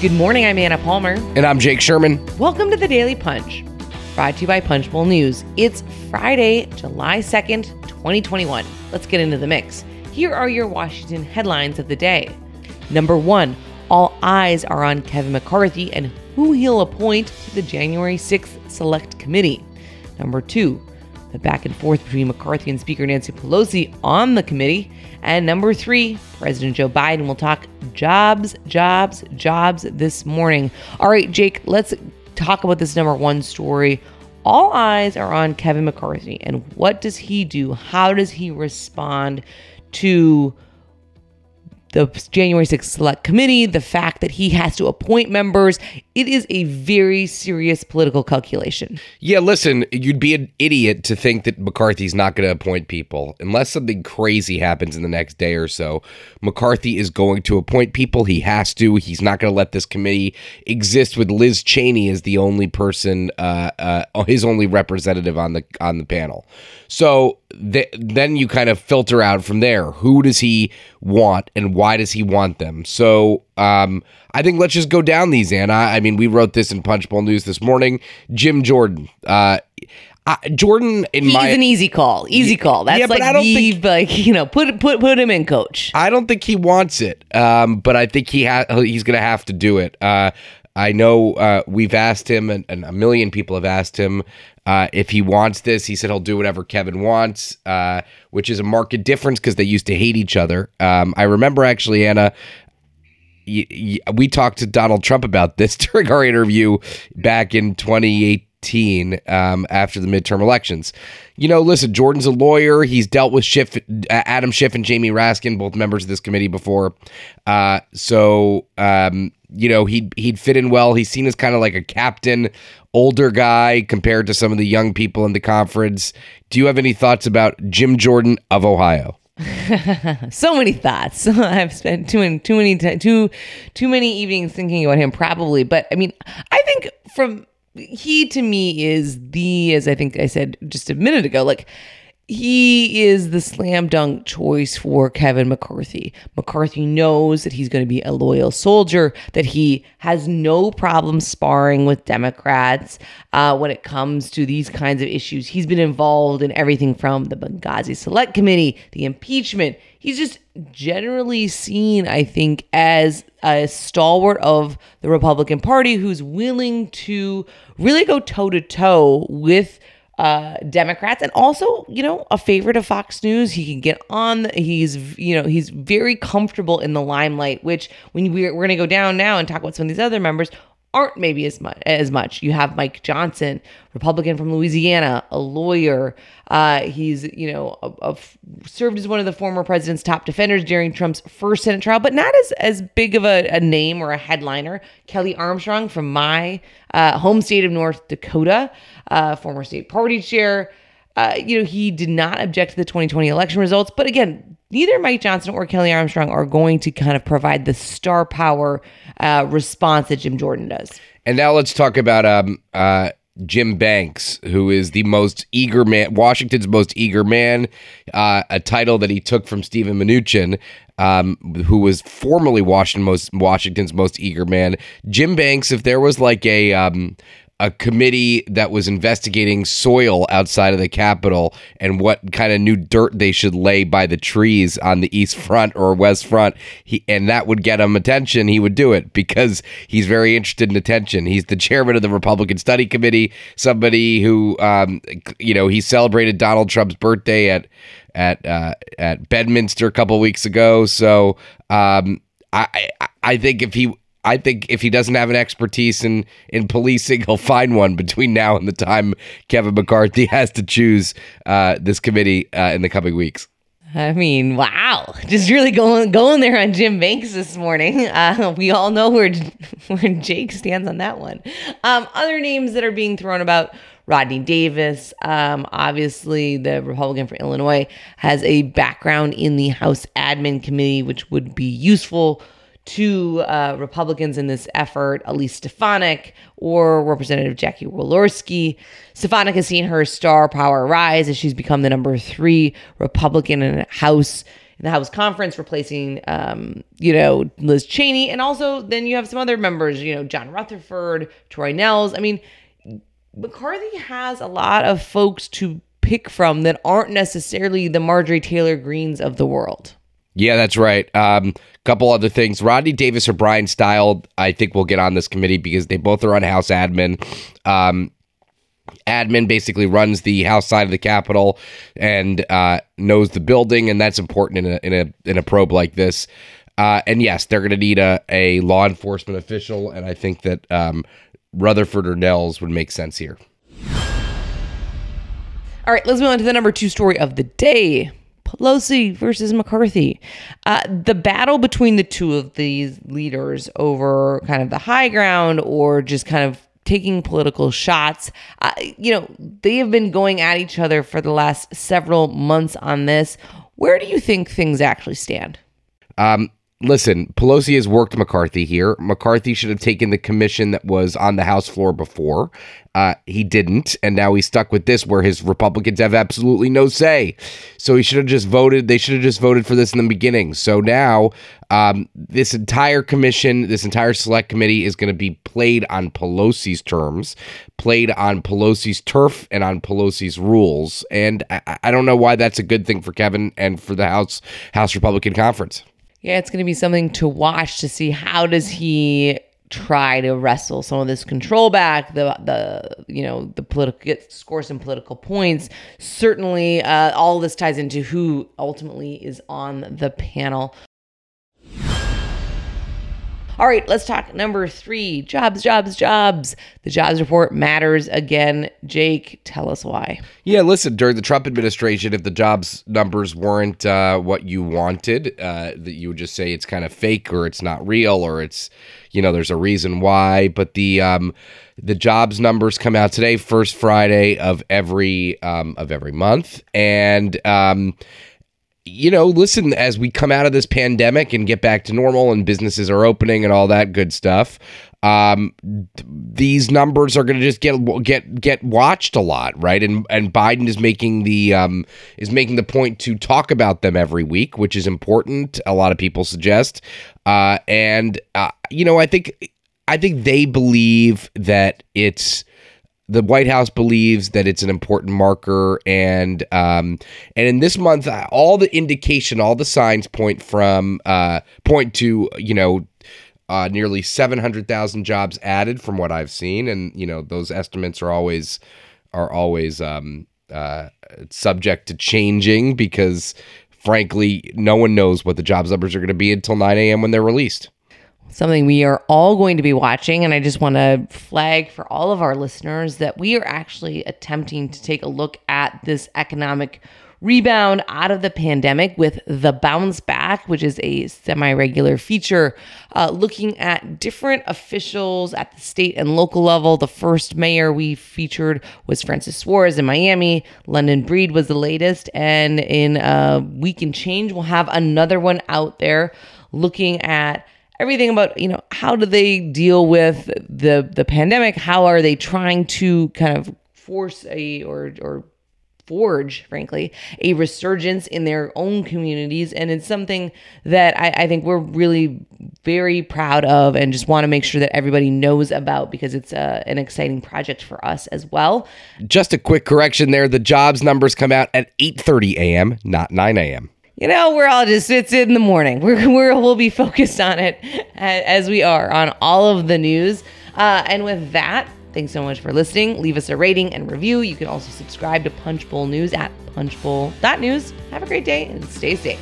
Good morning. I'm Anna Palmer. And I'm Jake Sherman. Welcome to the Daily Punch, brought to you by Punchbowl News. It's Friday, July 2nd, 2021. Let's get into the mix. Here are your Washington headlines of the day. Number one, all eyes are on Kevin McCarthy and who he'll appoint to the January 6th Select Committee. Number two, the back and forth between McCarthy and Speaker Nancy Pelosi on the committee. And number three, President Joe Biden will talk jobs, jobs, jobs this morning. All right, Jake, let's talk about this number one story. All eyes are on Kevin McCarthy and what does he do? How does he respond to the January 6th Select Committee, the fact that he has to appoint members, it is a very serious political calculation. Yeah, listen, you'd be an idiot to think that McCarthy's not going to appoint people. Unless something crazy happens in the next day or so, McCarthy is going to appoint people. He has to. He's not going to let this committee exist with Liz Cheney as the only person, uh, uh, his only representative on the on the panel. So th- then you kind of filter out from there. Who does he want and why does he want them? So um, I think let's just go down these, Anna. I mean, we wrote this in Punchbowl News this morning. Jim Jordan. Uh, uh, Jordan in He's my an easy call. Easy call. That's Yeah, but like I don't the, think- like you know put put put him in coach. I don't think he wants it, um, but I think he ha- he's going to have to do it. Uh, I know uh, we've asked him, and, and a million people have asked him uh, if he wants this. He said he'll do whatever Kevin wants, uh, which is a marked difference because they used to hate each other. Um, I remember actually, Anna. we talked to Donald Trump about this during our interview back in 2018 um, after the midterm elections. You know, listen, Jordan's a lawyer. He's dealt with Schiff, Adam Schiff and Jamie Raskin, both members of this committee before. Uh, so, um, you know, he'd, he'd fit in well. He's seen as kind of like a captain, older guy compared to some of the young people in the conference. Do you have any thoughts about Jim Jordan of Ohio? So many thoughts. I've spent too many too many too too many evenings thinking about him probably. But I mean, I think from he to me is the as I think I said just a minute ago, like he is the slam dunk choice for Kevin McCarthy. McCarthy knows that he's going to be a loyal soldier, that he has no problem sparring with Democrats uh, when it comes to these kinds of issues. He's been involved in everything from the Benghazi Select Committee, the impeachment. He's just generally seen, I think, as a stalwart of the Republican Party who's willing to really go toe to toe with uh, Democrats and also, you know, a favorite of Fox News. He can get on. The, He's, you know, he's very comfortable in the limelight. Which when we're we're gonna go down now and talk about some of these other members aren't maybe as much as much. You have Mike Johnson, Republican from Louisiana, a lawyer. Uh, he's you know served as one of the former president's top defenders during Trump's first Senate trial, but not as as big of a, a name or a headliner. Kelly Armstrong from my uh, home state of North Dakota, uh, former state party chair. Uh, you know, he did not object to the 2020 election results, but again, neither Mike Johnson or Kelly Armstrong are going to kind of provide the star power uh, response that Jim Jordan does. And now let's talk about um, uh, Jim Banks, who is the most eager man, Washington's most eager man, uh, a title that he took from Steven Mnuchin, um, who was formerly Washington most, Washington's most eager man. Jim Banks, if there was like a um, a committee that was investigating soil outside of the Capitol and what kind of new dirt they should lay by the trees on the east front or west front. He and that would get him attention. He would do it because he's very interested in attention. He's the chairman of the Republican Study Committee, somebody who, um, you know, he celebrated Donald Trump's birthday at at uh, at Bedminster a couple weeks ago. So um, I I- I think if he I think if he doesn't have an expertise in in policing, he'll find one between now and the time Kevin McCarthy has to choose uh, this committee uh, in the coming weeks. I mean, wow! Just really going going there on Jim Banks this morning. Uh, we all know where where Jake stands on that one. Um, other names that are being thrown about: Rodney Davis. Um, obviously, the Republican for Illinois has a background in the House Admin Committee, which would be useful to uh, Republicans in this effort, Elise Stefanik or Representative Jackie Walorski. Stefanik has seen her star power rise as she's become the number three Republican in the House in the House conference, replacing, um, you know, Liz Cheney. And also, then you have some other members, you know, John Rutherford, Troy Nehls. I mean, McCarthy has a lot of folks to pick from that aren't necessarily the Marjorie Taylor Greenes of the world. Yeah, that's right. A um, couple other things. Rodney Davis or Bryan Steil, I think will get on this committee because they both are on House admin. Um, admin basically runs the House side of the Capitol and uh, knows the building, and that's important in a in a in a probe like this. Uh, and yes, they're going to need a, a law enforcement official, and I think that um, Rutherford or Nehls would make sense here. All right, let's move on to the number two story of the day. Pelosi versus McCarthy. Uh, the battle between the two of these leaders over kind of the high ground or just kind of taking political shots. Uh, you know, they have been going at each other for the last several months on this. Where do you think things actually stand? Um, listen, Pelosi has worked McCarthy here. McCarthy should have taken the commission that was on the House floor before. Uh, he didn't, and now he's stuck with this where his Republicans have absolutely no say. So he should have just voted. They should have just voted for this in the beginning. So now um, this entire commission, this entire select committee is going to be played on Pelosi's terms, played on Pelosi's turf, and on Pelosi's rules. And I, I don't know why that's a good thing for Kevin and for the House House Republican Conference. Yeah, it's going to be something to watch to see how does he try to wrestle some of this control back the the you know the political get score some political points. Certainly uh, all this ties into who ultimately is on the panel all right, let's talk number three jobs, jobs, jobs. The jobs report matters again. Jake, tell us why. Yeah, listen, during the Trump administration, if the jobs numbers weren't uh, what you wanted, uh, that you would just say it's kind of fake or it's not real or it's, you know, there's a reason why. But the, um, the jobs numbers come out today, first Friday of every um, of every month, and um, you know, listen, as we come out of this pandemic and get back to normal and businesses are opening and all that good stuff, um, these numbers are going to just get get get watched a lot, right? And and Biden is making the um, is making the point to talk about them every week, which is important. A lot of people suggest, uh, and uh, you know, I think I think they believe that it's the White House believes that it's an important marker, and um, and in this month, all the indication, all the signs point from uh, point to you know uh, nearly seven hundred thousand jobs added from what I've seen, and you know those estimates are always are always um, uh, subject to changing because frankly, no one knows what the jobs numbers are going to be until nine a.m. when they're released something we are all going to be watching. And I just want to flag for all of our listeners that we are actually attempting to take a look at this economic rebound out of the pandemic with the bounce back, which is a semi regular feature, uh, looking at different officials at the state and local level. The first mayor we featured was Francis Suarez in Miami. London Breed was the latest. And in a week and change, we'll have another one out there looking at everything about you know how do they deal with the the pandemic? How are they trying to kind of force a or or forge frankly a resurgence in their own communities? And it's something that I, I think we're really very proud of and just want to make sure that everybody knows about because it's uh, an exciting project for us as well. Just a quick correction there. The jobs numbers come out at 8.30 a.m., not 9 a.m you know, we're all just, it's in the morning. We're, we're, we'll be focused on it as we are on all of the news. Uh, and with that, thanks so much for listening. Leave us a rating and review. You can also subscribe to Punchbowl News at punchbowl.news. Have a great day and stay safe.